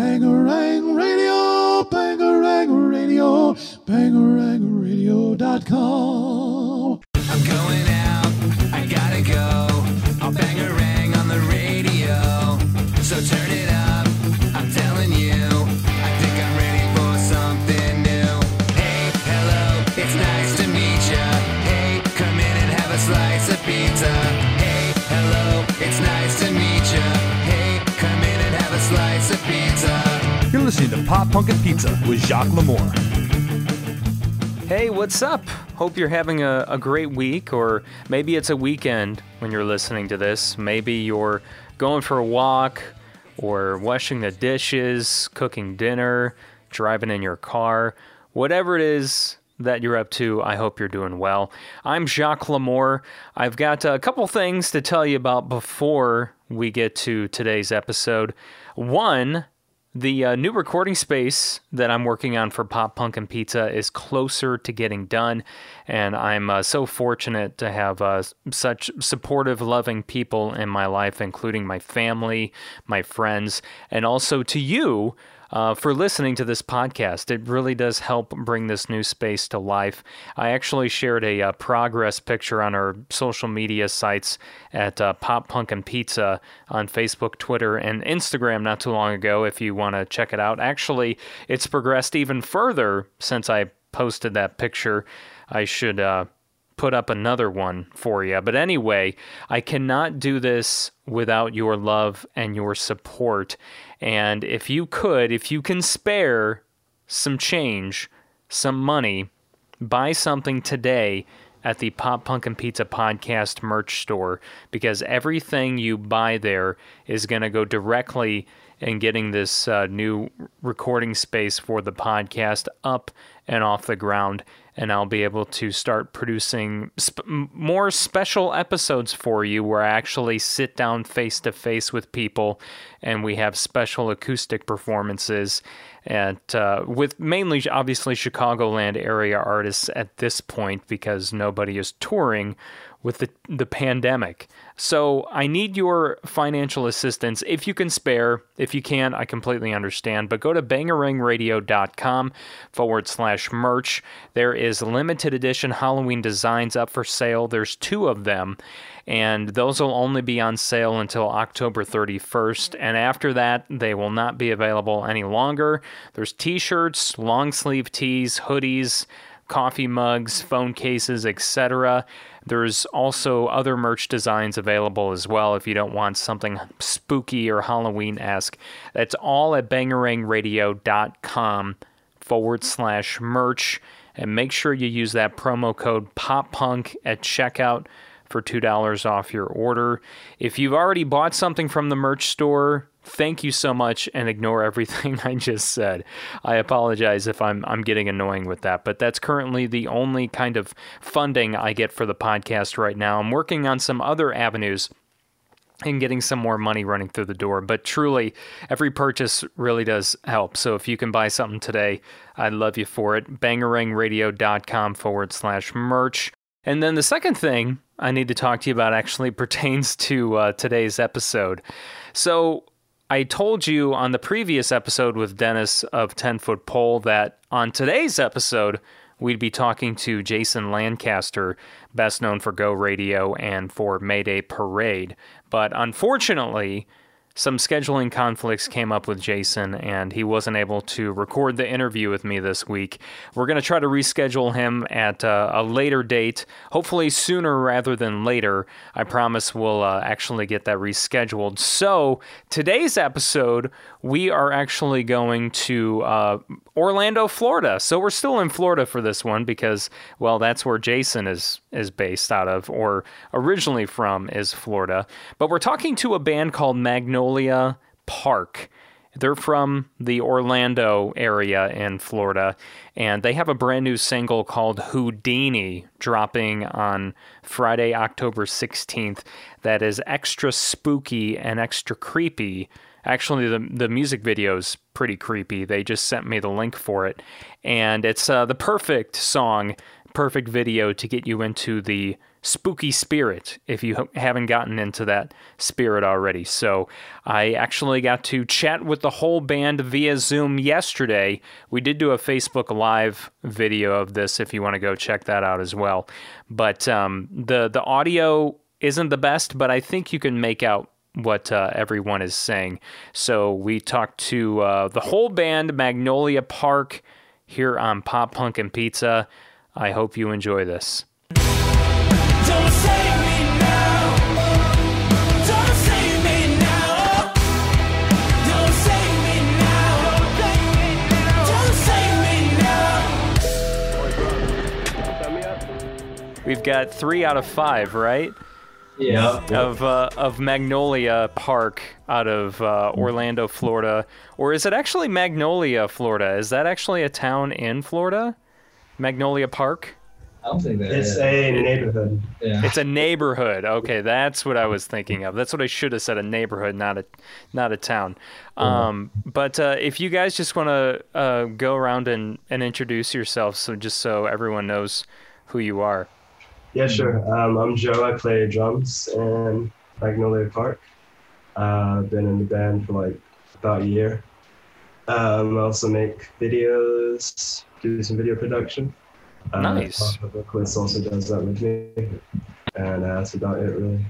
Bangarang Radio, Bangarang Radio, bangarangradio.com. I'm going out, I gotta go. I'll bang a rang on the radio. So turn listening to Pop Punk and Pizza with Jacques Lamour. Hey, what's up? Hope you're having a, a great week, or maybe it's a weekend when you're listening to this. Maybe you're going for a walk, or washing the dishes, cooking dinner, driving in your car. Whatever it is that you're up to, I hope you're doing well. I'm Jacques Lamour. I've got a couple things to tell you about before we get to today's episode. One, the uh, new recording space that I'm working on for Pop Punk and Pizza is closer to getting done, and I'm uh, so fortunate to have uh, such supportive, loving people in my life, including my family, my friends, and also to you. Uh, for listening to this podcast. It really does help bring this new space to life. I actually shared a uh, progress picture on our social media sites at uh, Pop Punk and Pizza on Facebook, Twitter, and Instagram not too long ago if you want to check it out. Actually, it's progressed even further since I posted that picture. I should uh, put up another one for you. But anyway, I cannot do this without your love and your support. And if you could, if you can spare some change, some money, buy something today at the Pop Punk and Pizza Podcast merch store because everything you buy there is going to go directly in getting this uh, new recording space for the podcast up and off the ground. And I'll be able to start producing sp- more special episodes for you where I actually sit down face to face with people and we have special acoustic performances at uh, with mainly obviously Chicagoland area artists at this point because nobody is touring with the the pandemic. So I need your financial assistance if you can spare. If you can, I completely understand. But go to bangarangradio.com forward slash merch. There is limited edition Halloween designs up for sale. There's two of them, and those will only be on sale until October 31st. And after that, they will not be available any longer. There's t-shirts, long sleeve tees, hoodies, coffee mugs, phone cases, etc. There's also other merch designs available as well if you don't want something spooky or Halloween esque. That's all at bangarangradio.com forward slash merch. And make sure you use that promo code POPPUNK at checkout for $2 off your order. If you've already bought something from the merch store, thank you so much and ignore everything I just said. I apologize if I'm I'm getting annoying with that, but that's currently the only kind of funding I get for the podcast right now. I'm working on some other avenues and getting some more money running through the door. But truly, every purchase really does help. So if you can buy something today, I'd love you for it. Bangarangradio.com forward slash merch. And then the second thing I need to talk to you about actually pertains to uh, today's episode. So I told you on the previous episode with Dennis of 10 Foot Pole that on today's episode, we'd be talking to Jason Lancaster, best known for Go Radio and for Mayday Parade. But unfortunately, some scheduling conflicts came up with Jason, and he wasn't able to record the interview with me this week. We're going to try to reschedule him at uh, a later date, hopefully sooner rather than later. I promise we'll uh, actually get that rescheduled. So, today's episode, we are actually going to uh, Orlando, Florida. So, we're still in Florida for this one because, well, that's where Jason is, is based out of, or originally from, is Florida. But we're talking to a band called Magnolia. Park. They're from the Orlando area in Florida, and they have a brand new single called Houdini dropping on Friday, October 16th, that is extra spooky and extra creepy. Actually, the, the music video is pretty creepy. They just sent me the link for it, and it's uh, the perfect song, perfect video to get you into the spooky spirit if you haven't gotten into that spirit already. So I actually got to chat with the whole band via Zoom yesterday. We did do a Facebook Live video of this if you want to go check that out as well. But um, the the audio isn't the best, but I think you can make out what uh, everyone is saying. So we talked to uh, the whole band, Magnolia Park, here on Pop Punk and Pizza. I hope you enjoy this. Don't save me now. Don't save me now. Don't save me now. Don't save me now. We've got three out of five, right? Yeah. Of uh, of Magnolia Park out of uh, Orlando, Florida, or is it actually Magnolia, Florida? Is that actually a town in Florida? Magnolia Park. I don't think that It's is. a neighborhood. yeah. It's a neighborhood. Okay, that's what I was thinking of. That's what I should have said. A neighborhood, not a, not a town. Um, but uh, if you guys just want to uh, go around and, and introduce yourselves, so just so everyone knows who you are. Yeah, sure. Um, I'm Joe. I play drums in Magnolia Park. Uh, I've been in the band for like about a year. Um, I also make videos, do some video production. Uh, Nice. The vocalist also does that with me. And uh, that's about it, really.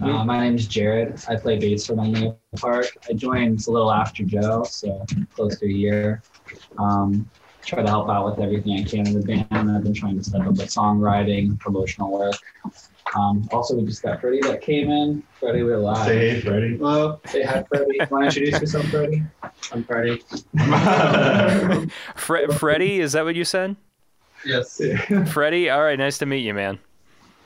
Uh, my is Jared. I play bass for Magnolia Park. I joined a little after Joe, so close to a year. Um, try to help out with everything I can in the band. I've been trying to step up with songwriting, promotional work. Um, also, we just got Freddie that came in. Freddie, we're live. Say hey, Freddie. Hello. Say hi, Freddie. Want to introduce yourself, Freddie? I'm Freddie. Fre- Freddie, is that what you said? Yes. Freddie, all right, nice to meet you, man.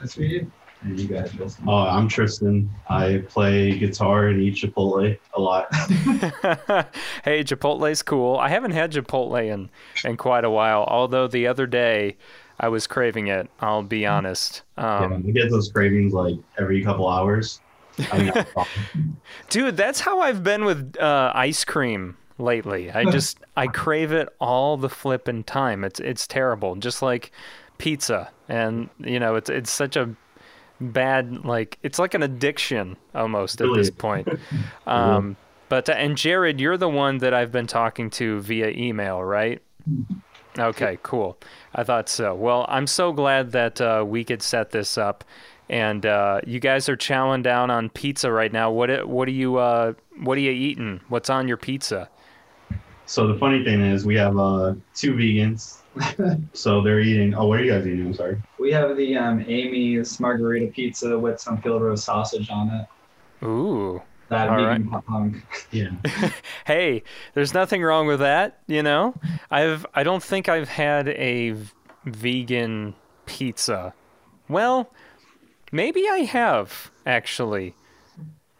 Nice to meet you. And you guys, Justin. Oh, I'm Tristan. I play guitar and eat Chipotle a lot. hey, Chipotle's cool. I haven't had Chipotle in, in quite a while, although the other day I was craving it, I'll be honest. Um, yeah, I get those cravings like every couple hours. I mean, that's fine. Dude, that's how I've been with uh, ice cream lately. I just I crave it all the flipping time. It's it's terrible. Just like pizza, and you know it's it's such a bad like it's like an addiction almost at this point. Um, but uh, and Jared, you're the one that I've been talking to via email, right? Okay, cool. I thought so. Well, I'm so glad that uh, we could set this up, and uh, you guys are chowing down on pizza right now. What i- what are you uh, what are you eating? What's on your pizza? so the funny thing is, we have uh, two vegans. so they're eating. Oh, what are you guys eating? I'm sorry. We have the um, Amy's margarita pizza with some field roast sausage on it. Ooh. That All vegan pop punk. Yeah. Hey, there's nothing wrong with that, you know? I've I don't think I've had a v- vegan pizza. Well, maybe I have actually.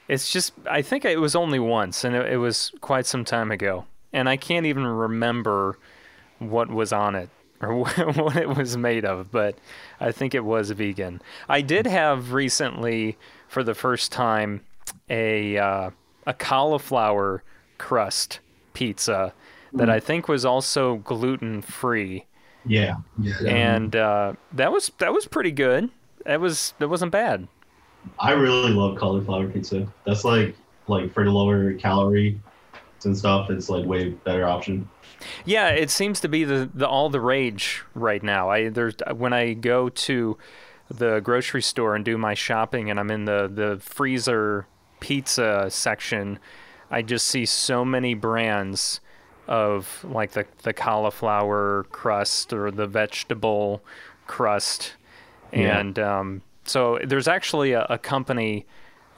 It's just I think it was only once and it, it was quite some time ago. And I can't even remember what was on it or what it was made of, but I think it was vegan. I did have recently for the first time a uh, a cauliflower crust pizza that I think was also gluten free, Yeah. yeah, and uh, that was that was pretty good. That was that wasn't bad. I really love cauliflower pizza. That's like like for the lower calorie and stuff. It's like way better option. Yeah, it seems to be the, the all the rage right now. I there's when I go to the grocery store and do my shopping and I'm in the the freezer pizza section, I just see so many brands of like the the cauliflower crust or the vegetable crust. Yeah. And um, so there's actually a, a company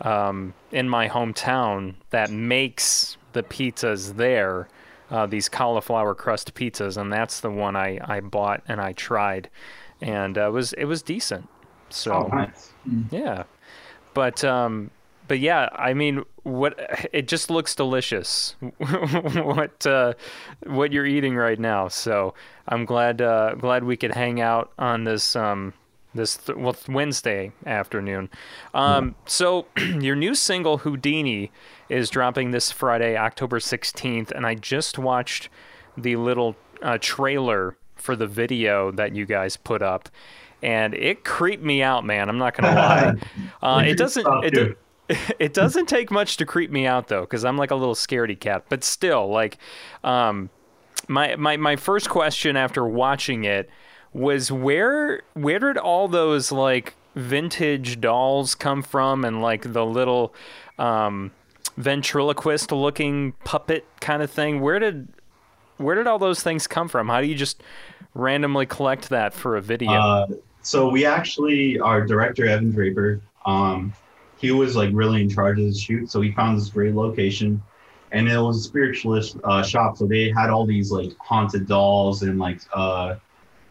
um, in my hometown that makes the pizzas there, uh, these cauliflower crust pizzas, and that's the one I, I bought and I tried, and uh, it was it was decent. So Oh, nice. yeah, but um, but yeah, I mean, what it just looks delicious. what uh, what you're eating right now. So I'm glad uh, glad we could hang out on this um this th- well Wednesday afternoon. Um, so your new single Houdini is dropping this Friday, October 16th, and I just watched the little uh, trailer for the video that you guys put up. and it creeped me out, man. I'm not gonna lie. Uh, it doesn't. It, it doesn't take much to creep me out though, because I'm like a little scaredy cat. But still, like, um, my my my first question after watching it was where where did all those like vintage dolls come from and like the little um, ventriloquist looking puppet kind of thing? Where did where did all those things come from? How do you just randomly collect that for a video? Uh, so we actually, our director Evan Draper, um, he was like really in charge of the shoot. So he found this great location, and it was a spiritualist uh, shop. So they had all these like haunted dolls and like uh,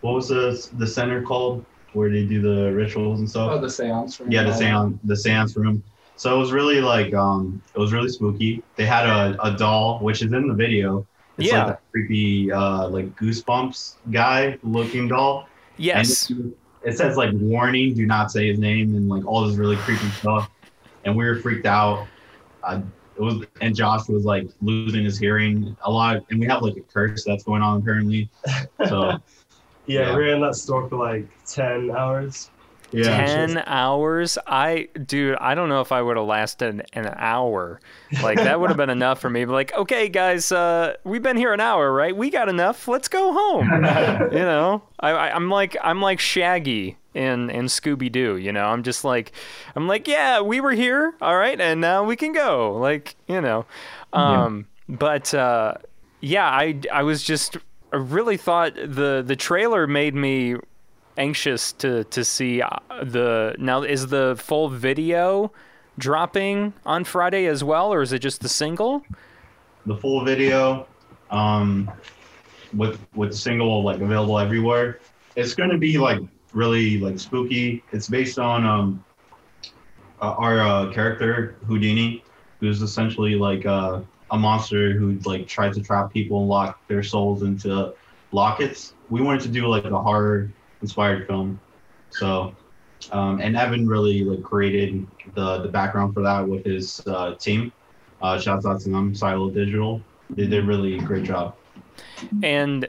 what was the the center called where they do the rituals and stuff? Oh, the seance room. yeah, the all seance, the seance room. So it was really like um, it was really spooky. They had a, a doll, which is in the video. It's Yeah. like a creepy, uh, like goosebumps guy looking doll. yes. And it says like warning, do not say his name, and like all this really creepy stuff. And we were freaked out. Uh, it was, and Josh was like losing his hearing a lot. And we have like a curse that's going on currently. So Yeah, Yeah. we were in that store for like 10 hours. Yeah, 10 hours? I dude i don't know if i would have lasted an hour. Like that would have been enough for me. But like okay guys uh we've been here an hour right? We got enough. Let's go home. You know? I, I i'm like i'm like shaggy in in scooby-doo you know? I'm just like i'm like yeah we were here all right and now we can go. Like you know? Um but uh yeah i i was just I really thought the the trailer made me anxious to to see uh, the now is the full video dropping on Friday as well or is it just the single? the full video, um, with with single like available everywhere. It's gonna be like really like spooky. It's based on um uh, our uh, character Houdini, who's essentially like uh, a monster who like tried to trap people and lock their souls into lockets. We wanted to do like a horror inspired film, so um, and Evan really like created the the background for that with his uh, team. Uh, shouts out to them, Silo Digital. They did really great job. And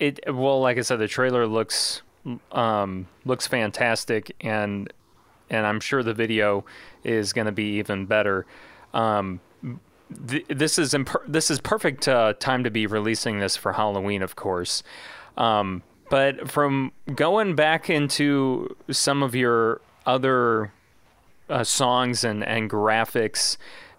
it well like I said the trailer looks um looks fantastic and and I'm sure the video is going to be even better. Um th- this is imper- this is perfect uh, time to be releasing this for Halloween, of course. Um, but from going back into some of your other uh, songs and, and graphics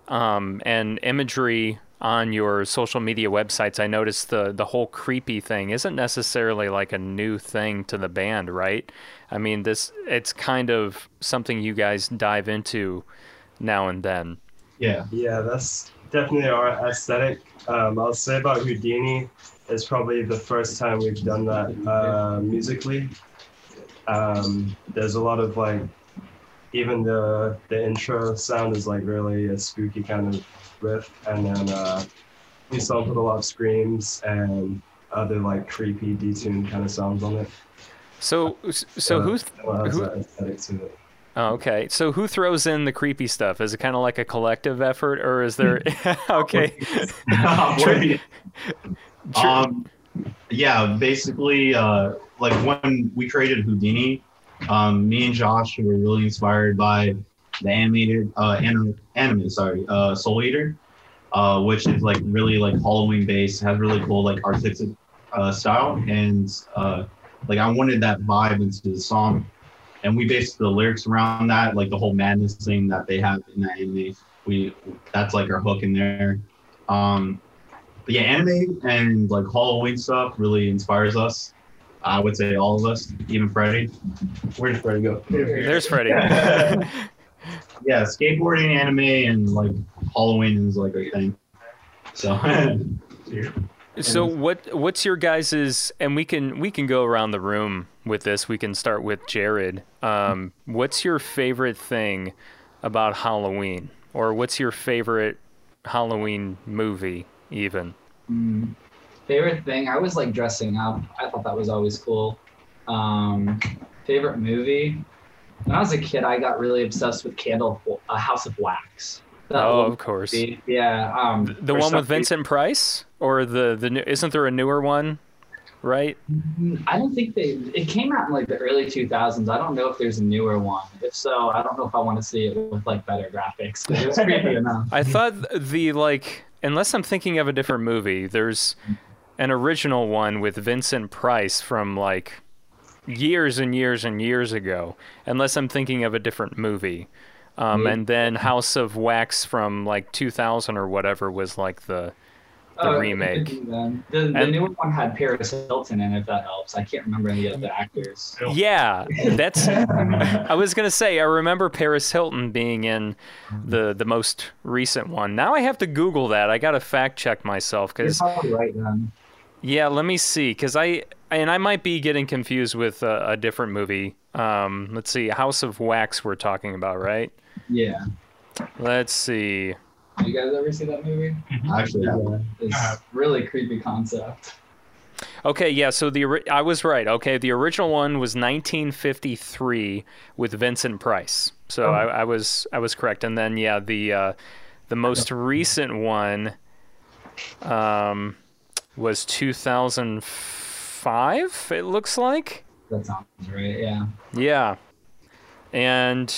um, and imagery on your social media websites, I noticed the the whole creepy thing isn't necessarily like a new thing to the band, right? I mean, this it's kind of something you guys dive into now and then. Yeah. Yeah, that's definitely our aesthetic. Um, I'll say about Houdini, it's probably the first time we've done that uh, musically. Um, there's a lot of like, even the the intro sound is like really a spooky kind of riff, and then uh, we sampled a lot of screams and other like creepy detuned kind of sounds on it. So so Uh, who's who- that aesthetic to it. Oh, okay. So who throws in the creepy stuff? Is it kind of like a collective effort, or is there? okay. Tri- um, yeah, basically, uh, like when we created Houdini, um, me and Josh were really inspired by the animated uh, anime, anime sorry, uh, Soul Eater, uh, which is like really like Halloween based, has really cool like artistic uh, style, and uh, like I wanted that vibe into the song, and we based the lyrics around that, like the whole madness thing that they have in that anime. We that's like our hook in there. Um, but yeah, anime and like Halloween stuff really inspires us. I would say all of us, even Freddie. Where did Freddie go? There's Freddie. Yeah, skateboarding, anime, and like Halloween is like a thing. So So what what's your guys's and we can we can go around the room with this. We can start with Jared. Um, what's your favorite thing about Halloween, or what's your favorite Halloween movie? Even Mm. Favorite thing, I was like dressing up. I thought that was always cool. Um, favorite movie, when I was a kid, I got really obsessed with Candle, A House of Wax. That oh, of course, movie. Yeah. Um, for one with Vincent Price, or the the new, isn't there a newer one right? I don't think they. It came out in like the early 2000s. I don't know if there's a newer one. If so, I don't know if I want to see it with like better graphics. It was creepy enough. I thought the like, unless I'm thinking of a different movie, there's an original one with Vincent Price from like years and years and years ago. Unless I'm thinking of a different movie. Um, and then House of Wax from like 2000 or whatever was like the the Oh, remake. The, the, the And- newer one had Paris Hilton in it, if that helps. I can't remember any of the actors. Yeah, that's. I was gonna say I remember Paris Hilton being in the the most recent one. Now I have to Google that. I gotta fact check myself because right then. yeah, let me see because I and I might be getting confused with a, a different movie. Um, let's see, House of Wax we're talking about, right? Yeah. Let's see. You guys ever see that movie? Actually, yeah. It's really creepy concept. Okay, yeah. So the I was right. Okay, the original one was 1953 with Vincent Price. So I, I was I was correct. And then yeah, the uh, the most recent one um, was 2005. It looks like. That sounds right. Yeah. Yeah, and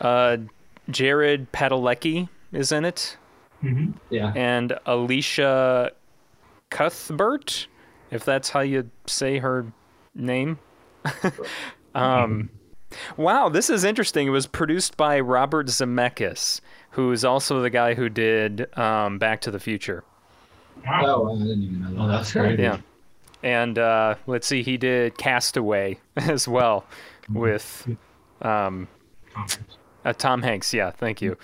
uh, Jared Padalecki is in it Yeah. and Alicia Cuthbert, if that's how you say her name. um, wow, this is interesting. It was produced by Robert Zemeckis, who is also the guy who did um, Back to the Future. Oh, wow, I didn't even know that. Oh, that's great. Yeah. And uh, let's see, he did Castaway as well with um, uh, Tom Hanks. Yeah, thank you.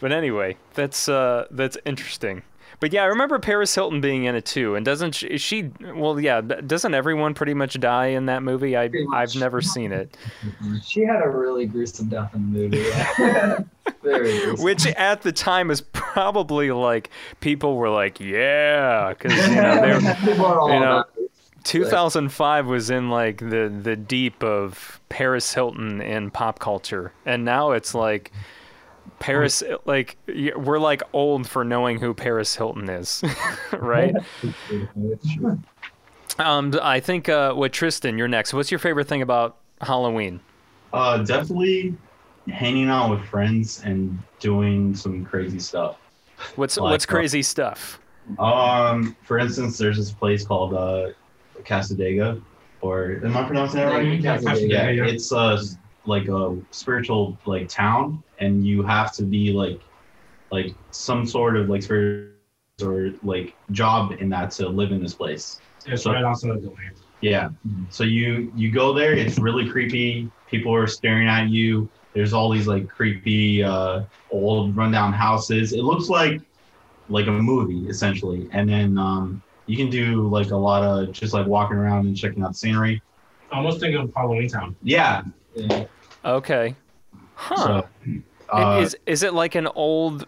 But anyway, that's uh, that's interesting. But yeah, I remember Paris Hilton being in it too. And doesn't she? is she well, yeah. Doesn't everyone pretty much die in that movie? I I've never seen it. She had a really gruesome death in the movie. Which at the time is probably like people were like, yeah, because you know they were, People are all you know. 2005 was in like the the deep of Paris Hilton in pop culture, and now it's like Paris. Like we're like old for knowing who Paris Hilton is, right? um, I think uh, what Tristan, you're next. What's your favorite thing about Halloween? Uh, definitely hanging out with friends and doing some crazy stuff. What's Like, what's uh, crazy stuff? Um, for instance, there's this place called uh, Cassadaga, or am I pronouncing that right? Yeah, Yeah, it's uh like a spiritual like town, and you have to be like like some sort of like spirit or like job in that to live in this place. It's So- right outside of the land. Yeah. So you you go there. It's really creepy. People are staring at you. There's all these like creepy uh, old rundown houses. It looks like like a movie essentially. And then um, you can do like a lot of just like walking around and checking out the scenery. Almost think of Halloween Town. Yeah. Yeah. Okay, huh? So uh, is is it like an old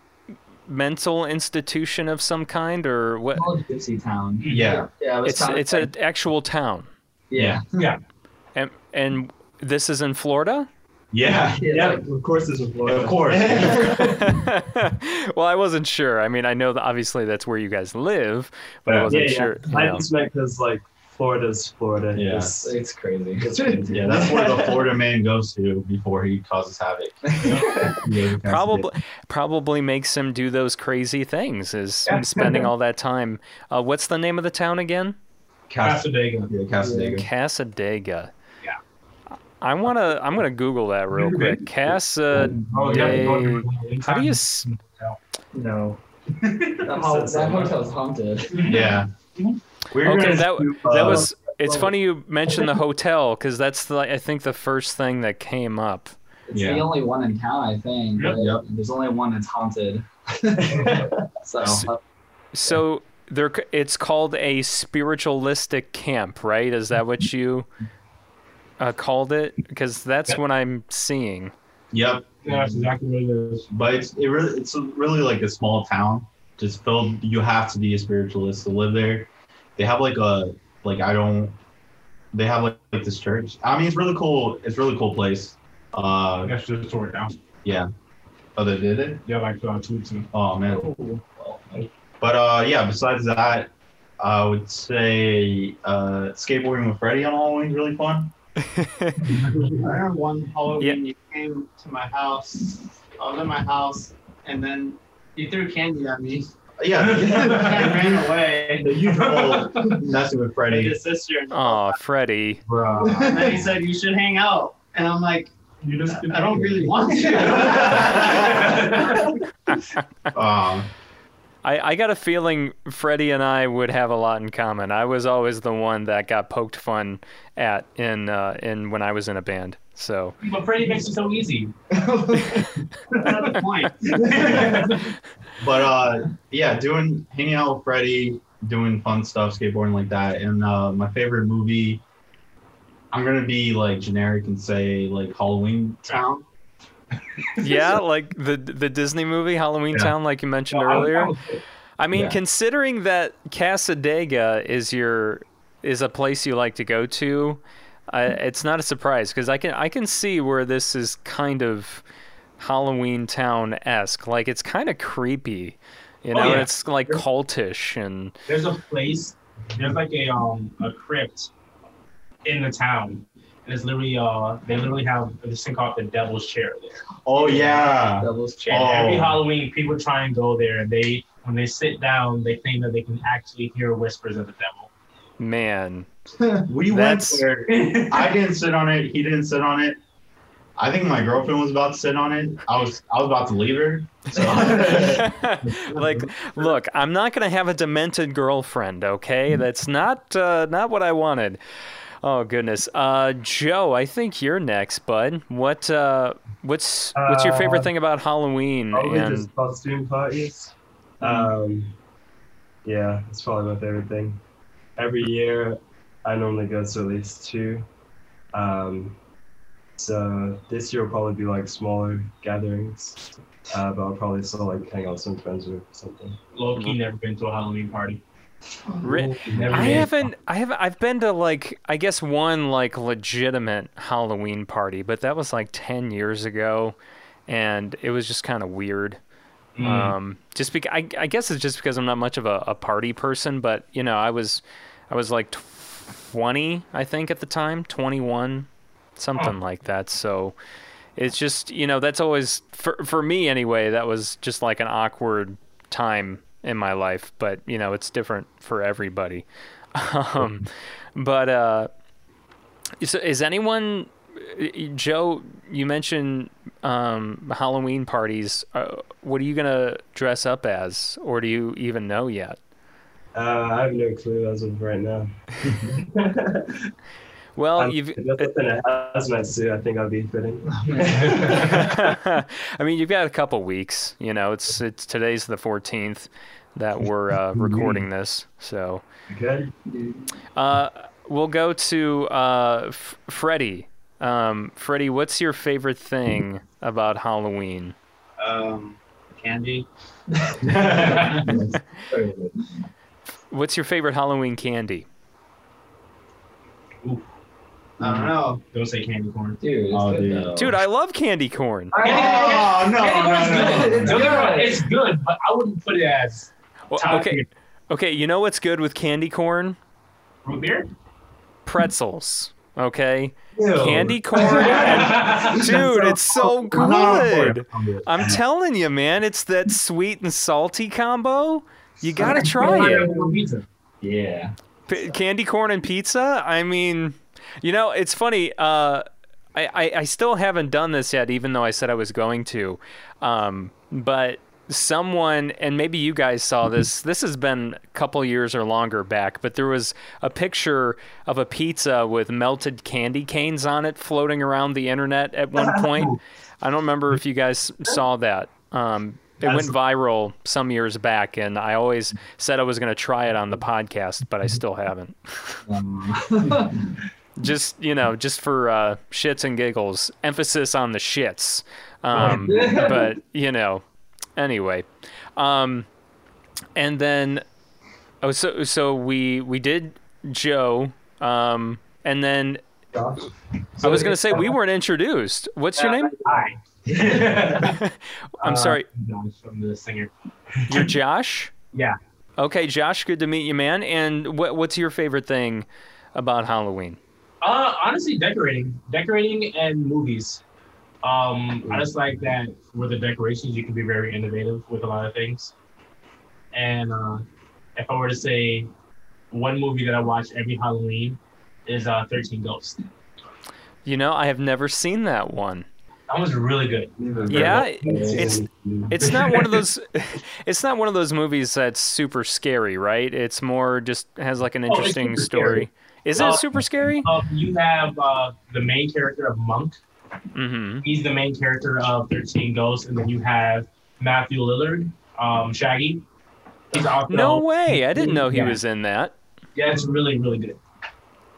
mental institution of some kind, or what? Called Gypsy Town. yeah. Yeah, it was It's kind it's an actual town, yeah. Yeah. and and this is in Florida. Yeah. Yeah. of course it's in Florida. Of course. well, I wasn't sure. I mean, I know that obviously that's where you guys live, but I wasn't Yeah, yeah. sure. you I know. just meant because like Florida's Florida. Yeah. It's, It's crazy. it's crazy. Yeah, that's where the Florida man goes to before he causes havoc. Yeah, Probably, probably makes him do those crazy things. Is Yeah. spending all that time. Uh, what's the name of the town again? Cas- Cassadaga. yeah, Cassadaga. Cassadaga. Yeah. I wanna. I'm gonna Google that real quick. Cassadaga. Oh, yeah. go How do you? s- No. That, ho- that hotel's haunted. Yeah. We're Okay, that do, that uh, was. It's funny you mentioned the hotel because that's the I think the first thing that came up. It's Yeah. the only one in town, I think. Yep. but Yep. There's only one that's haunted. so S- So there, c- it's called a spiritualistic camp, right? Is that what you uh, called it? Because that's what I'm seeing. Yep. Yeah, that's exactly what it is. but it's it really it's really like a small town just filled you have to be a spiritualist to live there they have like a like i don't they have like, like this church i mean it's really cool it's a really cool place I uh guess just tore it down. yeah oh they did it Yeah, like uh, two weeks ago. oh man but uh yeah besides that I would say uh, skateboarding with Freddie on Halloween is really fun. I remember one Halloween you came to my house. I was in my house, and then you threw candy at me. Yeah, I ran away. the usual messing with With Freddie. his sister. And, Freddy. Bro. and then he said you should hang out, and I'm like, You just I don't really want to. Um, I, I got a feeling Freddie and I would have a lot in common. I was always the one that got poked fun at in uh, in when I was in a band. So but Freddie makes it so easy. That's the point. but uh, yeah, doing hanging out with Freddie, doing fun stuff, skateboarding like that, and uh, my favorite movie. I'm gonna be like generic and say like Halloween Town. yeah, like the the Disney movie Halloween Yeah. Town, like you mentioned Well, I was- earlier. I was- I mean, Yeah. considering that Cassadaga is your is a place you like to go to, uh, it's not a surprise because I can I can see where this is kind of Halloween Town esque. Like it's kind of creepy, you Oh, know. yeah. It's like cultish and There's a place. There's like a um a crypt in the town, and it's literally uh they literally have this thing called the Devil's Chair there. Oh yeah, Devil's chair. And every Oh. Halloween, people try and go there, and they when they sit down, they claim that they can actually hear whispers of the devil. man, we That's- went there. I didn't sit on it. He didn't sit on it. I think my girlfriend was about to sit on it. I was I was about to leave her. So like, look, I'm not gonna have a demented girlfriend. Mm-hmm. Okay, that's not uh, not what I wanted. Oh goodness, uh, Joe, I think you're next, bud. What uh, what's what's your favorite Uh, thing about Halloween? Probably And just costume parties. Um, yeah, it's probably my favorite thing. Every year, I normally go to at least two. Um, so this year will probably be like smaller gatherings, uh, but I'll probably still like hang out with some friends or something. Low key, never been to a Halloween party. I haven't. I have. I've been to like I guess one like legitimate Halloween party, but that was like ten years ago, and it was just kind of weird. Mm. Um, just because I, I guess it's just because I'm not much of a, a party person, but you know I was I was like twenty I think at the time, twenty one, something like that. So it's just you know that's always for for me anyway. That was just like an awkward time in my life, but you know it's different for everybody. Um, but uh, is, is anyone Joe? You mentioned um, Halloween parties. Uh, what are you gonna dress up as, or do you even know yet? Uh, I have no clue as of right now. Well, Um, you've. if that's in a hazmat suit, I think I'll be fitting. I mean, you've got a couple weeks. You know, it's it's today's the 14th that we're uh, recording this, so Good. uh, we'll go to uh, F- Freddie. Um, Freddie, what's your favorite thing about Halloween? Um, candy. What's your favorite Halloween candy? I don't mm-hmm. know. Don't say candy corn. Dude, it's Oh, good dude. though. Dude, I love candy corn. Oh no, no, no, It's No, no, no, good. it's good, but I wouldn't put it as Well, top okay, tier. okay. You know what's good with candy corn? root beer. Pretzels. Okay, Ew. candy corn. and- dude, it's so I'm not on board. good. I'm telling you, man, it's that sweet and salty combo. You gotta try it. Yeah. P- candy corn and pizza. I mean, you know, it's funny. Uh, I, I I still haven't done this yet, even though I said I was going to. Um, but someone, and maybe you guys saw this. This has been a couple years or longer back, but there was a picture of a pizza with melted candy canes on it floating around the internet at one point. I don't remember if you guys saw that. Um, it went viral some years back, and I always said I was going to try it on the podcast, but I still haven't. Just you know, just for uh, shits and giggles. Emphasis on the shits. Um, but you know, anyway. Um, and then, oh, so so we we did Joe. Um, and then I was going to say we weren't introduced. What's your name? Hi. I'm Uh, sorry, Josh, I'm the singer. you're Josh. Yeah. Okay, Josh, good to meet you, man. And what, what's your favorite thing about Halloween? Uh, honestly, decorating, decorating, and movies. Um, I just like that with the decorations, you can be very innovative with a lot of things. And uh, if I were to say one movie that I watch every Halloween is uh, Thirteen Ghosts. You know, I have never seen that one. That was really good. Yeah, it's it's not one of those it's not one of those movies that's super scary, right? It's more just has like an Oh, interesting super story. scary. Is Uh, it super scary? Um, you have uh, the main character of Monk. Mm-hmm. He's the main character of Thirteen Ghosts, and then you have Matthew Lillard, um, Shaggy. He's also No way! I didn't know he Yeah. was in that. Yeah, it's really really good.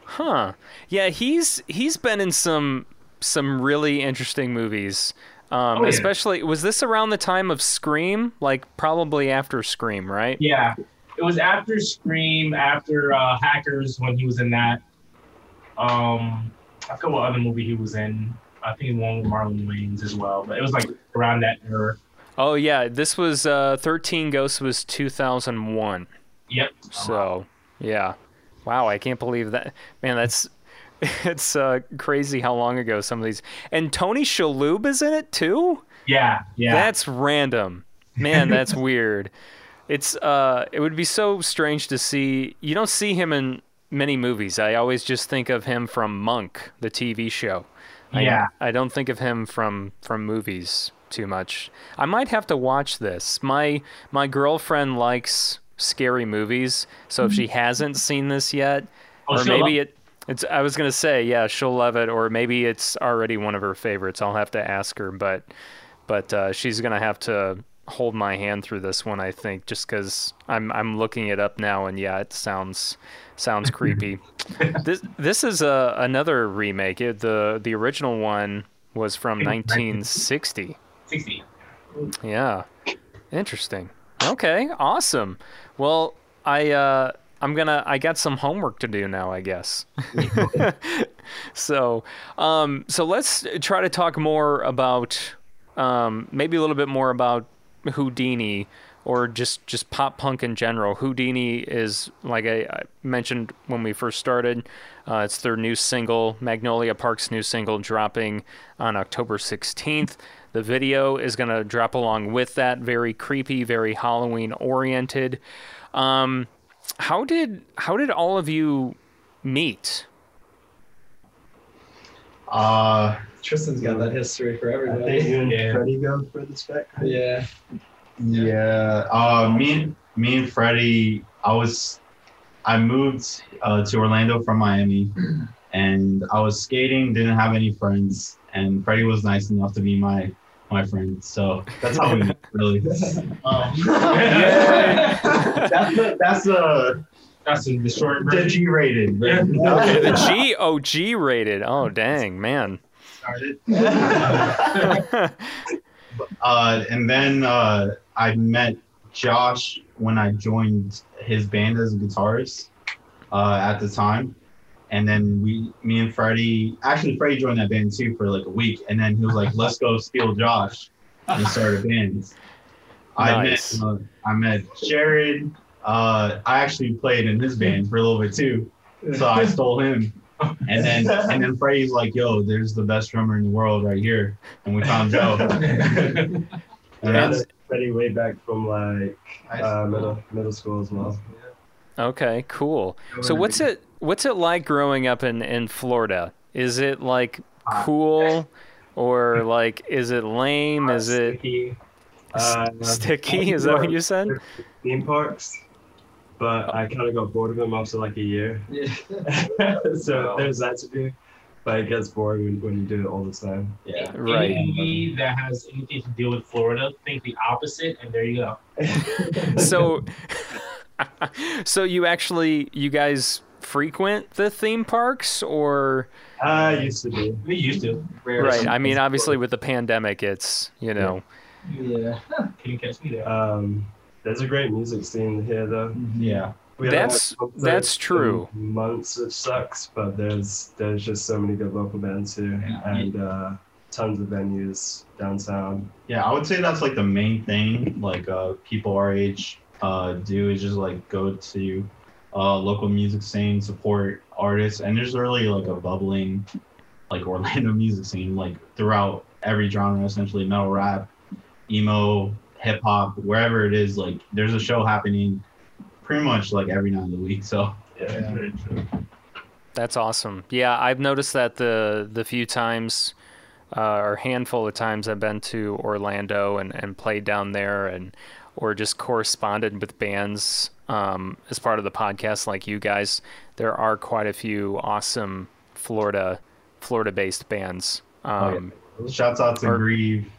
Huh. Yeah, he's he's been in some some really interesting movies. Um, Oh, yeah. especially was this around the time of Scream? Like probably after Scream, right? Yeah, it was after Scream, after uh, Hackers when he was in that. Um, I what other movie he was in. I think one with Marlon Wayans as well, but it was like around that era. Oh yeah, this was uh, Thirteen Ghosts was two thousand one. Yep. So yeah, wow, I can't believe that. Man, that's it's uh, crazy how long ago some of these. And Tony Shalhoub is in it too. Yeah, yeah. That's random. Man, that's weird. It's uh it would be so strange to see you don't see him in many movies. I always just think of him from Monk, the TV show. I- Yeah. I, don't think of him from from movies too much. I might have to watch this. My my girlfriend likes scary movies, so if she hasn't seen this yet, Oh, or maybe it it's I was going to say, yeah, she'll love it or maybe it's already one of her favorites. I'll have to ask her, but but uh, she's gonna have to hold my hand through this one, I think, just because I'm I'm looking it up now, and yeah, it sounds sounds creepy. this this is a another remake. It, the The original one was from 1960. 60. Yeah, interesting. Okay, awesome. Well, I uh, I'm gonna I got some homework to do now, I guess. so, um, so let's try to talk more about um, maybe a little bit more about Houdini or just just pop punk in general. Houdini is like I, I mentioned when we first started. Uh, it's their new single, Magnolia Park's new single, dropping on October 16th. The video is going to drop along with that. Very creepy, very Halloween oriented. Um, how did how did all of you meet? Uh, Tristan's got that history for I everybody. think you and Yeah. Freddie go for the spec. Yeah. yeah. Uh, me and me and Freddie, I was, I moved uh, to Orlando from Miami, and I was skating. Didn't have any friends, and Freddie was nice enough to be my my friend. So that's how we met, really. Um, that's the, that's the that's the short the version. G rated. Yeah. the G oh G rated. Oh dang man. started. uh, and then uh, I met Josh when I joined his band as a guitarist uh, at the time. And then we, me and Freddie, actually Freddie joined that band too for like a week. And then he was like, "Let's go steal Josh and start a band." Nice. I met, uh, I met Jared. Uh, I actually played in his band for a little bit too, so I stole him. And then and then Freddie's like, "Yo, there's the best drummer in the world right here," and we found Joe. And that's that's Freddie way back from like uh, middle middle school as well. Okay, cool. So what's it what's it like growing up in in Florida? Is it like cool or like is it lame? Is it sticky? Uh, sticky? Is that what you said? Theme parks, but I kind of got bored of them after like a year. Yeah. so there's that to do, but it gets boring when, when you do it all the time. Yeah. Right. Any that has anything to do with Florida, think the opposite, and there you go. So so you actually you guys frequent the theme parks or I used to be. We used to. right? I mean, obviously with the pandemic it's, you know, Yeah. Can you catch me there? Um, there's a great music scene here though. yeah. We That's- that's true. Months which sucks, but there's there's just so many good local bands here and uh, tons of venues downtown. Yeah, I would say that's like the main thing. Like uh, people our age uh, do is just like go to uh, local music scene, support artists, and there's really like a bubbling like Orlando music scene like throughout every genre, essentially metal rap, emo, hip hop, wherever it is. Like there's a show happening pretty much like every night of the week. So Yeah. very. That's awesome. Yeah, I've noticed that the the few times uh, or handful of times I've been to Orlando and, and played down there and or just corresponded with bands um, as part of the podcast like you guys, there are quite a few awesome Florida Florida based bands. Um, shouts out to Or- Grieve.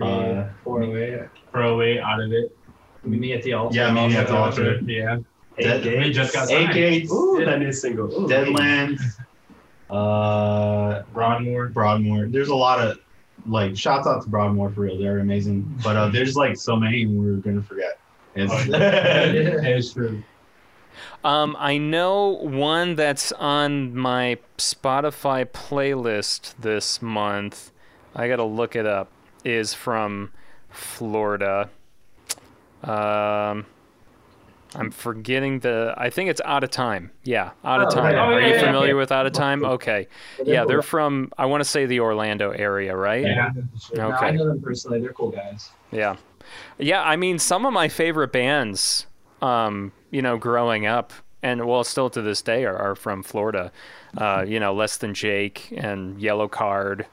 Uh, Four away. Throw away out of it. We meet at the altar. Yeah, meet at the altar. Yeah. Dead, They just got Eight signed. Gates, Ooh, that new single. Ooh, Deadlands, uh, Broadmoor. Broadmoor. There's a lot of like shouts out to Broadmoor for real. They're amazing. But uh, there's like so many we're gonna forget. It's, It's true. Um, I know one that's on my Spotify playlist this month. I gotta look it up. Is from Florida. Um, I'm forgetting the. I think it's Out of Time. Yeah, Out of Oh, Time. right. Oh, Are yeah, you yeah, familiar yeah. with Out of Time? Okay. Yeah, they're from. I want to say the Orlando area, right? Yeah. No, I Okay. know them personally. They're cool guys. Yeah. Yeah, I mean some of my favorite bands um, you know, growing up and well still to this day are, are from Florida. Uh, you know, Less Than Jake and Yellowcard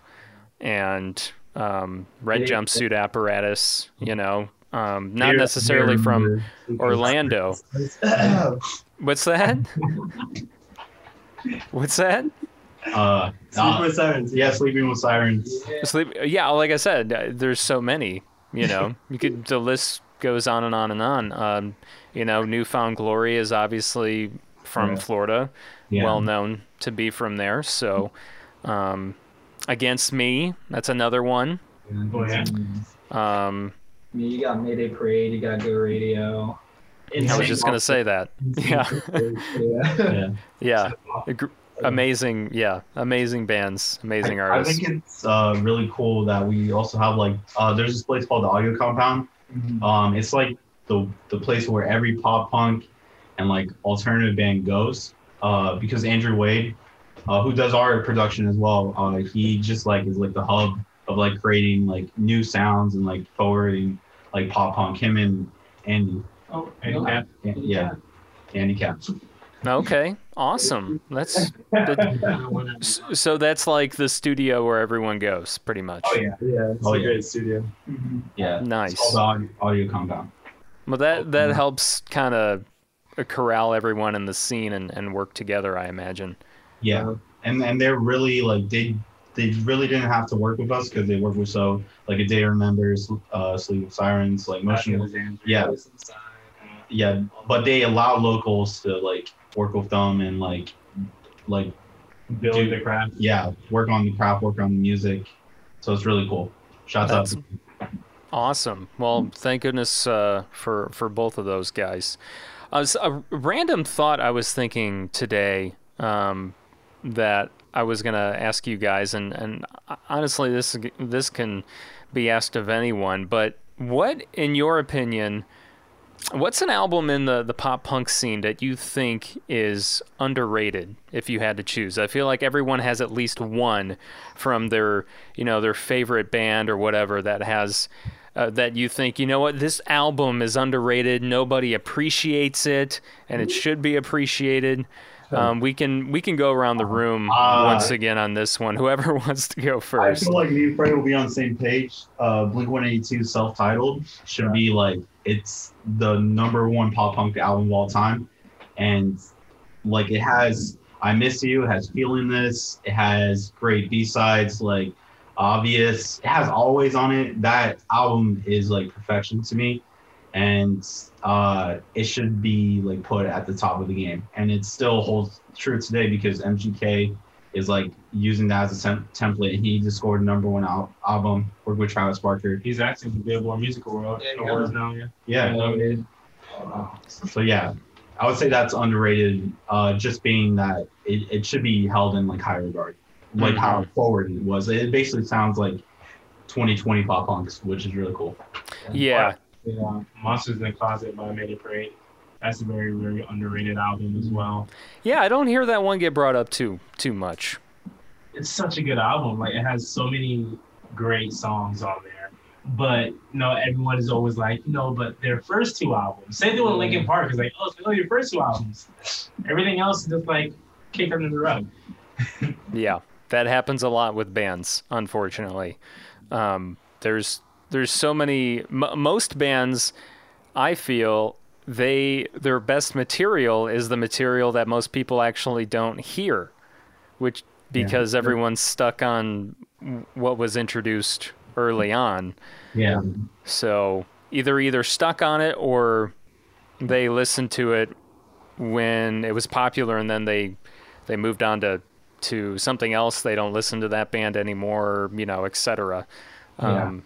and um, Red Yeah. Jumpsuit Apparatus, you know. Um, not Dear- necessarily from. Orlando. What's that? What's that? Uh, Sleep uh, with Sirens. yeah, sleeping with sirens. Sleep. Yeah, like I said, uh, there's so many. You know, you could the list goes on and on and on. Um, you know, New Found Glory is obviously from Yeah. Florida, Yeah. well known to be from there. So, um, Against Me, that's another one. Oh, yeah. Um, I mean, you got Mayday Parade, you got Go Radio. I was just gonna say that. Yeah, yeah. yeah. yeah, A amazing. Yeah, amazing bands, amazing I, I artists. think it's uh, really cool that we also have like uh, there's this place called the Audio Compound. Um, it's like the the place where every pop punk and like alternative band goes. Uh, because Andrew Wade, uh, who does our production as well, uh, he just like is like the hub of like creating like new sounds and like forwarding like pop punk. Him and Andy, Oh, and Cap. yeah, Andy Cap. Okay, awesome. That's that- so that's like the studio where everyone goes, pretty much. Oh yeah. Yeah, it's Oh, a yeah. great studio. Yeah, Nice. called the Audio, audio Compound. Well, that that helps kind of corral everyone in the scene and, and work together. I imagine. Yeah, and and they're really like they they really didn't have to work with us because they work with so like a day to remembers, uh, sleep with sirens, like motion. Yeah, yeah, but they allow locals to like work with them and like like Build Dude. the craft. yeah work on the craft, work on the music. So it's really cool. Shouts out. That's- Awesome. Well, thank goodness uh, for for both of those guys. Uh, s- a random thought I was thinking today um, that I was gonna ask you guys, and and honestly, this this can be asked of anyone. But what, in your opinion, what's an album in the the pop punk scene that you think is underrated? If you had to choose, I feel like everyone has at least one from their you know their favorite band or whatever that has uh, that you think you know what this album is underrated nobody appreciates it and it should be appreciated um, we can we can go around the room Uh, once again on this one whoever wants to go first. I first feel like me and Frank will be on the same page. Uh, Blink 182 self titled should be like, it's the number one pop punk album of all time. And like, it has I Miss You, it has Feeling This, it has great B sides like Obvious, it has Always on it. That album is like perfection to me. And uh, it should be like put at the top of the game. And it still holds true today because MGK is like using that as a tem- template. He just scored number one al- album, worked with Travis Barker. He's actually the Billboard Music Award Yeah, awards now. Yeah. Yeah. Loaded. So yeah, I would say that's underrated. Uh, just being that it, it should be held in like high regard, like how forward it was. It basically sounds like 2020 pop punks, which is really cool. yeah Yeah, Monsters in the Closet by Mayday Parade. That's a very, very underrated album as well. Yeah, I don't hear that one get brought up too too much. It's such a good album. Like it has so many great songs on there. But you know, everyone is always like, you know, but their first two albums. Same thing with Linkin Park. It's like, oh, so your first two albums. Everything else is just like kicked under the rug. Yeah, that happens a lot with bands, unfortunately. Um, there's there's so many m- most bands I feel they their best material is the material that most people actually don't hear, which because everyone's stuck on what was introduced early on. Yeah. So either either stuck on it or they listened to it when it was popular and then they they moved on to to something else. They don't listen to that band anymore, you know, etc. Yeah. Um,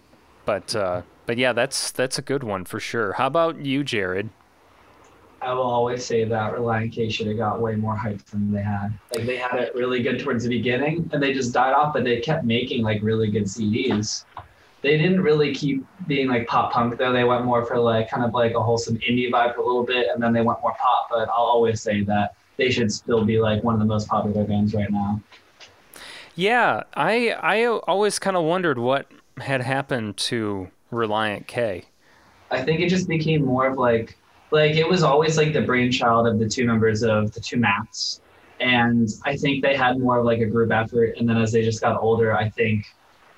But uh, but yeah, that's that's a good one for sure. How about you, Jared? I will always say that Relient K should have got way more hype than they had. Like they had it really good towards the beginning, and they just died off. But they kept making like really good CDs. They didn't really keep being like pop punk though. They went more for like kind of like a wholesome indie vibe for a little bit, and then they went more pop. But I'll always say that they should still be like one of the most popular bands right now. Yeah, I I always kind of wondered what had happened to Relient K. I think it just became more of like like it was always like the brainchild of the two members of the two Maths. And I think they had more of like a group effort. And then as they just got older, I think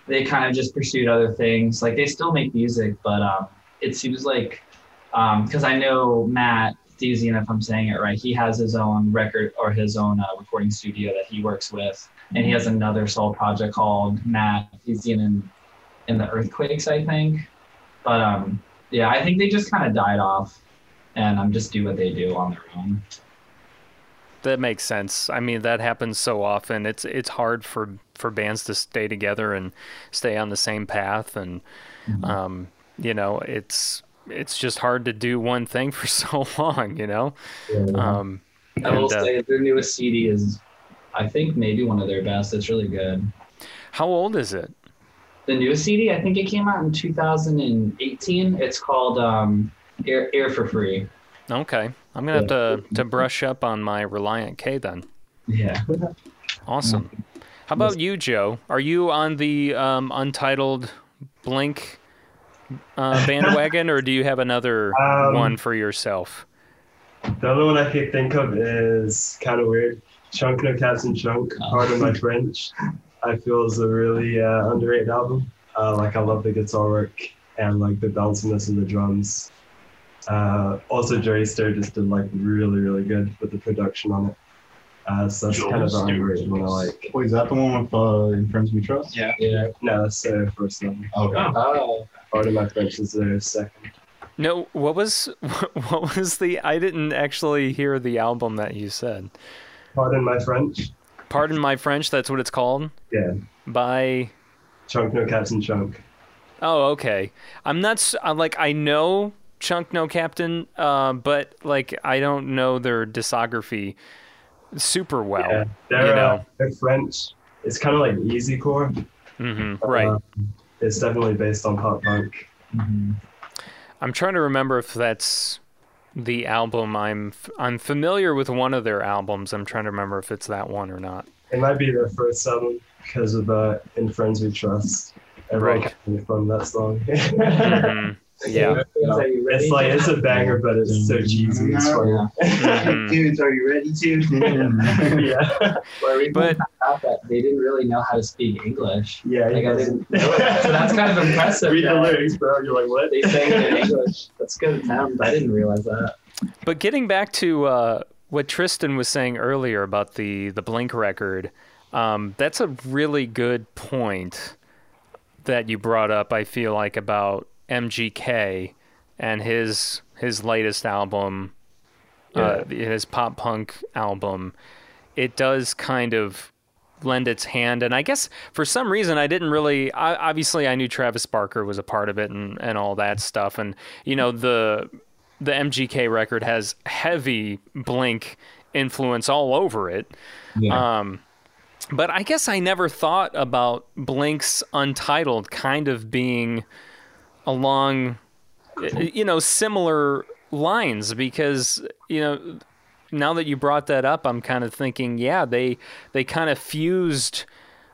they kind of just pursued other things. Like they still make music, but um, it seems like because I know Matt Thiessen, if I'm saying it right, he has his own record or his own uh, recording studio that he works with, and he has another solo project called Matt Thiessen in in the Earthquakes, I think. But um, yeah, I think they just kind of died off, and um, just do what they do on their own. That makes sense. I mean, that happens so often. It's it's hard for for bands to stay together and stay on the same path, and um, you know, it's it's just hard to do one thing for so long. You know. Um, I will and, uh, say their newest CD is, I think, maybe one of their best. It's really good. how old is it? The newest CD, I think it came out in 2018. It's called um, Air, Air for Free. Okay, I'm gonna have to to brush up on my Relient K then. Yeah. Awesome. How about you, Joe? Are you on the um, untitled Blink uh, bandwagon, or do you have another Um, one for yourself? The other one I could think of is kind of weird. Chunk No and Chunk, Part of My French. I feel is a really uh, underrated album. Uh, like I love the guitar work and like the bounciness of the drums. Uh, also, Joey Sturgis did like really, really good with the production on it. Uh, so that's Joel kind of the underrated one I like. Wait, is that the one with uh, In Friends We Trust? Yeah. Yeah. No, that's their first album. Okay. Oh. Pardon My French is their second. No, what was what was the? I didn't actually hear the album that you said. Pardon My French. Pardon my French. That's what it's called. Yeah. By Chunk No Captain Chunk. oh, okay. I'm not s- I'm like I know Chunk No Captain, uh, but like I don't know their discography super well. Yeah, they're, you uh, know. they're French. It's kind of like easycore. hmm right. Uh, it's definitely based on pop punk. I'm trying to remember if that's the album. I'm f- I'm familiar with one of their albums. I'm trying to remember if it's that one or not. It might be their first album because of uh, "In Friends We Trust." Everyone Right. from that song. Mhm. Yeah. Are you ready? it's like it's a banger, but it's so cheesy. It's funny. Mhm. Dudes, are you ready to? yeah, Well, we But- that they didn't really know how to speak English. yeah. Like, he I didn't know that. So that's kind of impressive. Read the lyrics, bro. You're like, what? They sang it in English. That's good attempt. I didn't realize that. But getting back to uh, what Tristan was saying earlier about the the Blink record, um, that's a really good point that you brought up. I feel like about MGK and his his latest album, uh, his pop punk album. It does kind of lend its hand. And i guess for some reason i didn't really I, obviously i knew travis barker was a part of it and, and all that stuff. And you know the the mgk record has heavy blink influence all over it. Um, but i guess i never thought about blink's untitled kind of being along you know, similar lines because you know now that you brought that up, I'm kind of thinking, yeah, they they kind of fused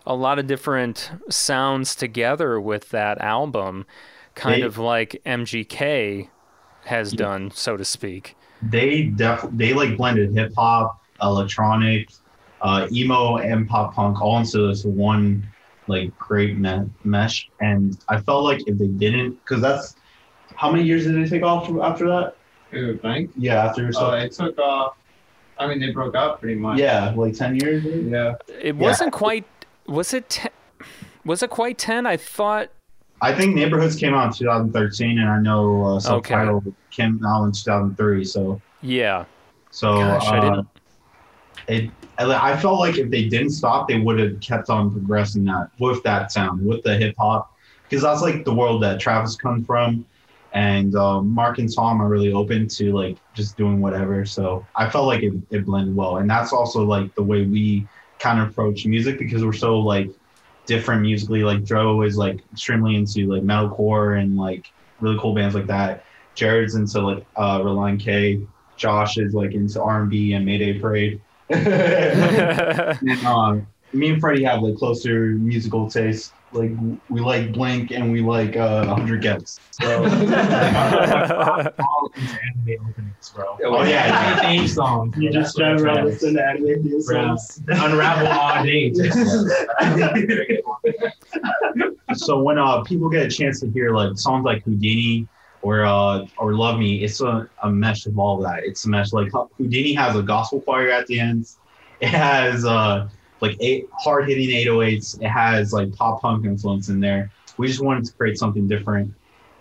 a lot of different sounds together with that album, kind They- of like MGK has done, so to speak. they def they like blended hip hop, electronic, uh, emo, and pop punk all into this one like great me- mesh. And I felt like if they didn't, because that's how many years did they take off from- after that? Who, Blink? Yeah, after So it took off. I mean, they broke up pretty much. yeah, like ten years. Yeah. It wasn't quite. Was it? Ten, was it quite ten? I thought. I think Neighborhoods came out in 2013, and I know uh, Okay. Subtitle came out in 2003. So, Yeah. so Gosh, I uh, didn't. it I felt like if they didn't stop, they would have kept on progressing that with that sound, with the hip hop, because that's like the world that Travis comes from, and um, Mark and Tom are really open to like just doing whatever. So I felt like it, it blended well, and that's also like the way we kind of approach music because we're so like different musically. Like Joe is like extremely into like metalcore and like really cool bands like that. Jared's into like uh, Relient K. Josh is like into R and B and Mayday Parade. and, um, me and Freddie have like closer musical taste. Like we like Blink and we like uh, 100 gecs. So all into anime openings, bro. Oh, yeah. theme songs. You bro. just That's drive what around listening to anime theme songs. Unravel all day. so when uh people get a chance to hear like songs like Houdini or uh or Love Me, it's a, a mesh of all of that. It's a mesh like Houdini has a gospel choir at the end. It has uh like eight hard hitting 808s. It has like pop punk influence in there. We just wanted to create something different,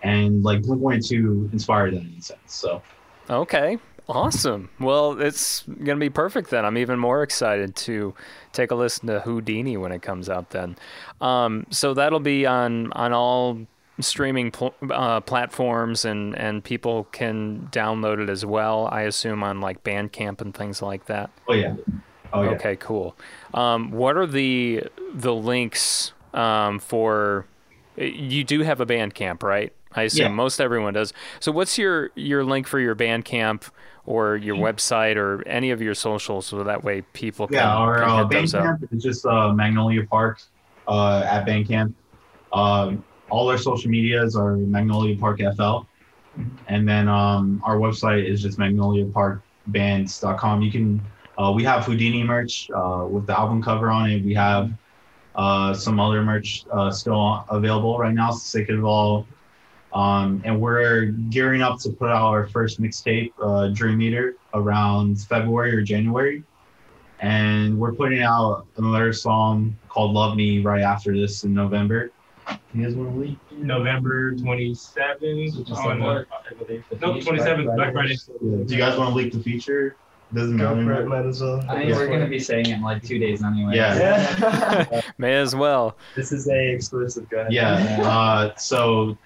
and like Blink One Two inspired that in a sense. So Okay, awesome. Well, it's gonna be perfect then. I'm even more excited to take a listen to Houdini when it comes out. Then, um, so that'll be on on all streaming pl- uh, platforms, and and people can download it as well. I assume on like Bandcamp and things like that. oh yeah, oh yeah. Okay, cool. Um, what are the the links um, for? You do have a Bandcamp, right? I assume Yeah. most everyone does. So, what's your your link for your Bandcamp or your website or any of your socials, so that way people can, Yeah, our can uh, hit those up? Bandcamp is just uh, Magnolia Park uh, at Bandcamp. Um, all our social medias are Magnolia Park FL, and then um, our website is just magnoliaparkbands.com. You can uh, we have Houdini merch uh, with the album cover on it. We have uh, some other merch uh, still available right now. Sick of all. Um, and we're gearing up to put out our first mixtape, uh, Dream Eater, around February or January and we're putting out another song called "Love Me" right after this in November. You guys want to leak? November 27th. Just on like No, 27th, Black Friday. Do you guys want to leak the feature? Doesn't Go matter. for it, might as well. I mean, we're gonna be saying it in like two days anyway. Yeah. Yeah. May as well. this is a exclusive guy. Yeah. Uh, so,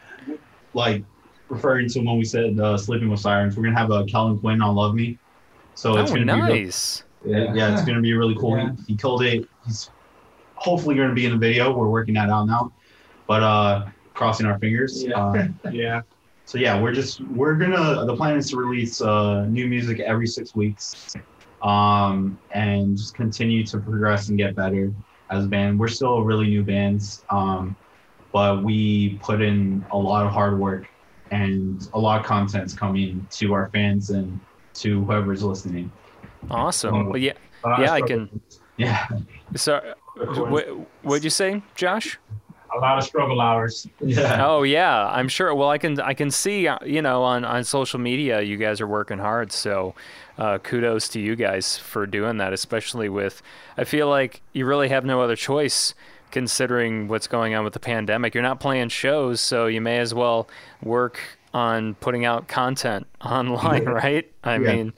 like, referring to when we said uh, "Sleeping with Sirens," we're gonna have a Kellin Quinn on "Love Me." So it's oh, gonna be real- nice. yeah, yeah, it's gonna be really cool. Yeah. He, he killed it. He's hopefully gonna be in the video. We're working that out now, but uh, crossing our fingers. Yeah. Uh, Yeah. So yeah, we're just we're gonna the plan is to release uh, new music every six weeks, um, and just continue to progress and get better as a band. We're still a really new band, um, but we put in a lot of hard work and a lot of content's coming to our fans and to whoever's listening. Awesome. Well, yeah, Uh, yeah, I struggle- can. Yeah, So, what what'd you say, Josh? A lot of struggle hours. yeah, Oh yeah, I'm sure. Well, I can I can see uh, you know on on social media you guys are working hard. So uh, kudos to you guys for doing that, especially with. I feel like you really have no other choice considering what's going on with the pandemic. You're not playing shows, so you may as well work on putting out content online, right? I Yeah. mean,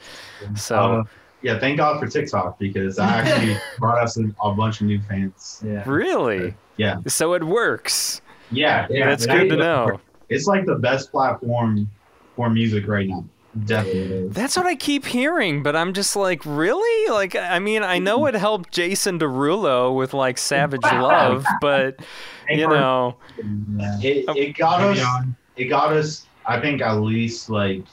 so Uh, yeah. Thank God for TikTok because I actually brought us a, a bunch of new fans. Yeah. really, Yeah, so it works. yeah, yeah. That's good to know. It's like the best platform for music right now. Definitely. That's what I keep hearing, but I'm just like, really? Like, I mean, I know it helped Jason Derulo with like Savage Love, but you know, It, it got us it got us I think at least like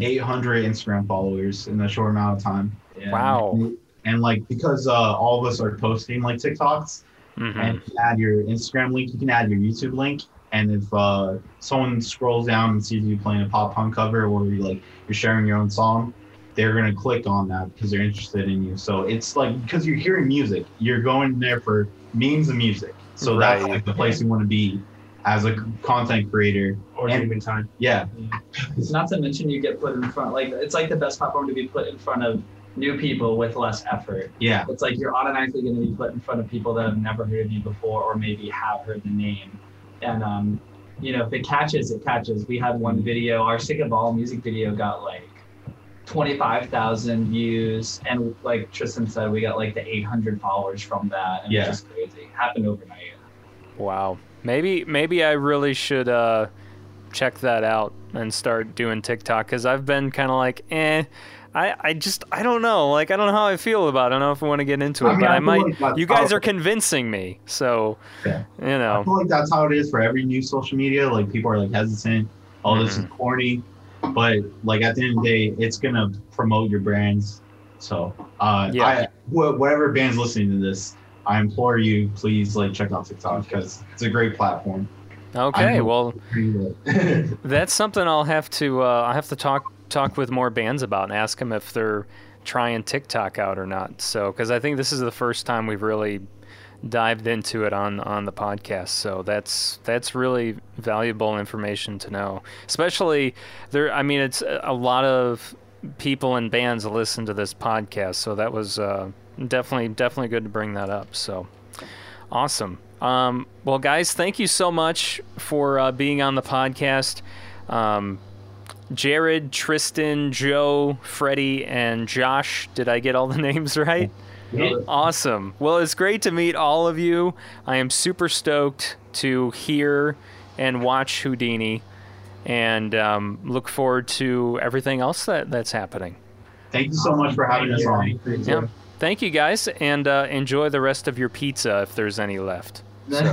800 Instagram followers in a short amount of time. Yeah. Wow. And like because uh, all of us are posting like TikToks, Mhm. and you can add your Instagram link, you can add your YouTube link, and if uh, someone scrolls down and sees you playing a pop punk cover or you like you're sharing your own song, they're gonna click on that because they're interested in you. So it's like because you're hearing music, you're going there for memes of music. So that's like the place you want to be as a content creator. Or And- human time. Yeah, It's not to mention you get put in front like it's like the best platform to be put in front of new people with less effort. yeah, It's like you're automatically going to be put in front of people that have never heard of you before, or maybe have heard the name. And um, you know, if it catches, it catches. We had one video, our Sick of All music video got like twenty-five thousand views, and like Tristan said, we got like the eight hundred followers from that, and Yeah. it's just crazy. Happened overnight. Wow. Maybe maybe I really should uh, check that out and start doing TikTok because I've been kind of like, eh. I, I just I don't know like I don't know how I feel about it. I don't know if I want to get into it, I mean, but I I, might. like you guys are convincing me, so Yeah. you know. I feel like that's how it is for every new social media. Like people are like hesitant. Oh, this is corny, but like at the end of the day, it's gonna promote your brands. So, uh, Yeah. I, wh- whatever band's listening to this, I implore you, please like check out TikTok because it's a great platform. Okay, well that's something I'll have to uh, I have to talk talk with more bands about and ask them if they're trying TikTok out or not. So because I think this is the first time we've really dived into it on on the podcast. So that's that's really valuable information to know. Especially there I mean it's a lot of people and bands listen to this podcast. So that was uh, definitely definitely good to bring that up. So awesome. Um, well, guys, thank you so much for uh, being on the podcast. Um, Jared, Tristan, Joe, Freddie, and Josh. Did I get all the names right? Awesome. Well, it's great to meet all of you. I am super stoked to hear and watch Houdini and um, look forward to everything else that, that's happening. Thank you so much for having us on. Yeah. Thank you guys and uh, enjoy the rest of your pizza if there's any left. it's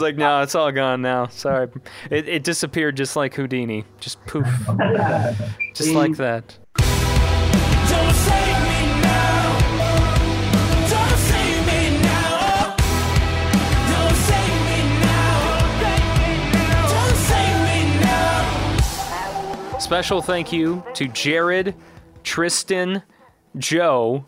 like, no, it's all gone now. Sorry. It, it disappeared just like Houdini. Just poof. just like that. Don't save me now. Don't save me now. Don't save me now. Don't save me now. Special thank you to Jared, Tristan, Joe,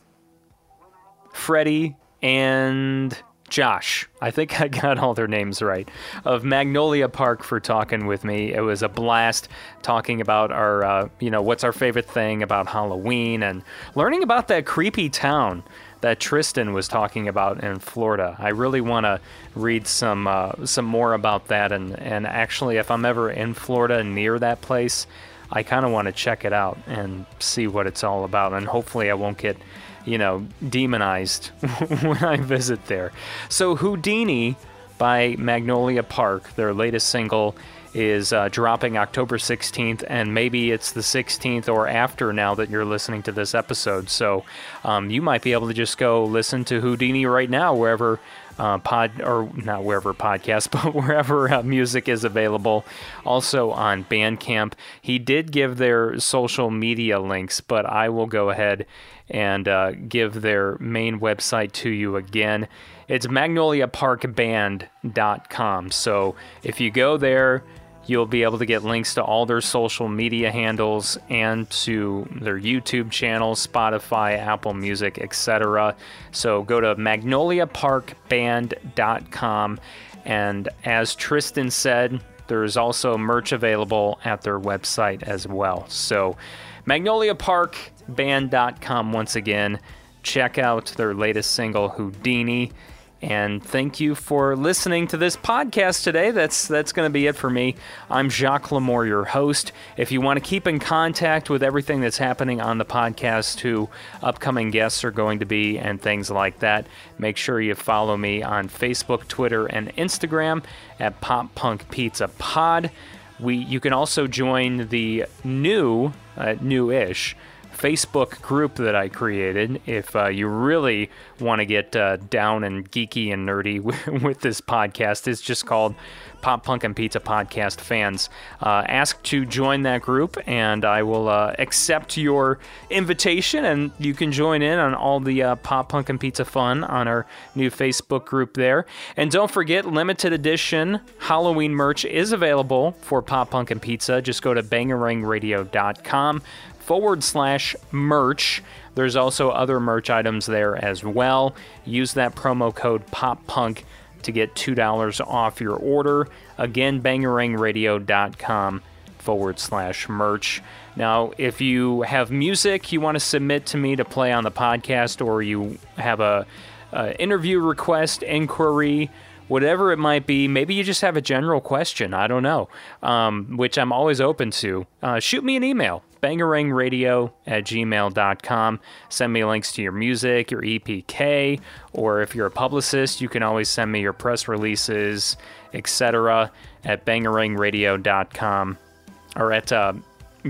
Freddie, and Josh. I think I got all their names right. Of Magnolia Park for talking with me. It was a blast talking about our, uh, you know, what's our favorite thing about Halloween and learning about that creepy town that Tristan was talking about in Florida. I really want to read some uh, some more about that and and actually, if I'm ever in Florida near that place, I kind of want to check it out and see what it's all about. And hopefully, I won't get you know, demonized when I visit there. So, Houdini by Magnolia Park, their latest single, is uh, dropping October 16th, and maybe it's the 16th or after now that you're listening to this episode. So, um, you might be able to just go listen to Houdini right now, wherever. Uh, pod or not wherever podcast, but wherever uh, music is available. Also on Bandcamp. He did give their social media links, but I will go ahead and uh, give their main website to you again. It's magnoliaparkband.com. So if you go there, you'll be able to get links to all their social media handles and to their YouTube channel, Spotify, Apple Music, etc. So go to magnoliaparkband.com. And as Tristan said, there's also merch available at their website as well. So magnoliaparkband.com once again. Check out their latest single, Houdini. And thank you for listening to this podcast today. That's that's going to be it for me. I'm Jacques Lamour, your host. If you want to keep in contact with everything that's happening on the podcast, who upcoming guests are going to be, and things like that, make sure you follow me on Facebook, Twitter, and Instagram at Pop Punk Pizza Pod. We you can also join the new, uh, new-ish Facebook group that I created. If uh, you really want to get uh, down and geeky and nerdy with, with this podcast, it's just called Pop Punk and Pizza Podcast Fans. Uh, ask to join that group, and I will uh, accept your invitation, and you can join in on all the uh, Pop Punk and Pizza fun on our new Facebook group there. And don't forget, limited edition Halloween merch is available for Pop Punk and Pizza. Just go to bangarangradio.com forward slash merch. There's also other merch items there as well. Use that promo code POPPUNK to get $2 off your order. Again, bangarangradio.com forward slash merch. Now, if you have music you want to submit to me to play on the podcast, or you have a, a interview request, inquiry, whatever it might be, maybe you just have a general question. I don't know, um, which I'm always open to. Uh, shoot me an email, bangarangradio at gmail.com. Send me links to your music, your EPK, or if you're a publicist, you can always send me your press releases, etc. at bangarangradio.com or at uh,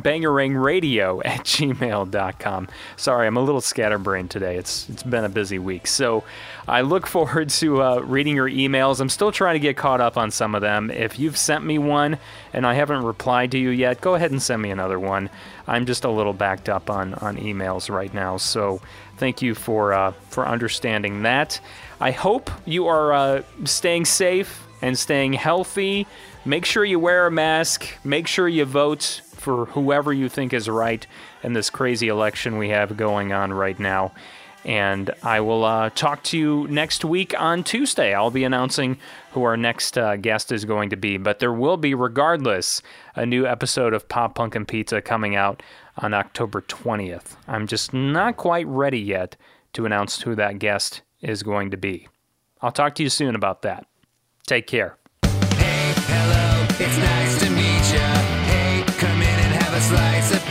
bangarangradio at gmail.com. Sorry, I'm a little scatterbrained today. It's It's been a busy week. So I look forward to uh, reading your emails. I'm still trying to get caught up on some of them. If you've sent me one and I haven't replied to you yet, go ahead and send me another one. I'm just a little backed up on, on emails right now. So thank you for, uh, for understanding that. I hope you are uh, staying safe and staying healthy. Make sure you wear a mask. Make sure you vote for whoever you think is right in this crazy election we have going on right now. And I will uh, talk to you next week on Tuesday. I'll be announcing who our next uh, guest is going to be. But there will be, regardless, a new episode of Pop Punk and Pizza coming out on October 20th. I'm just not quite ready yet to announce who that guest is going to be. I'll talk to you soon about that. Take care. Hello, nice to lights up.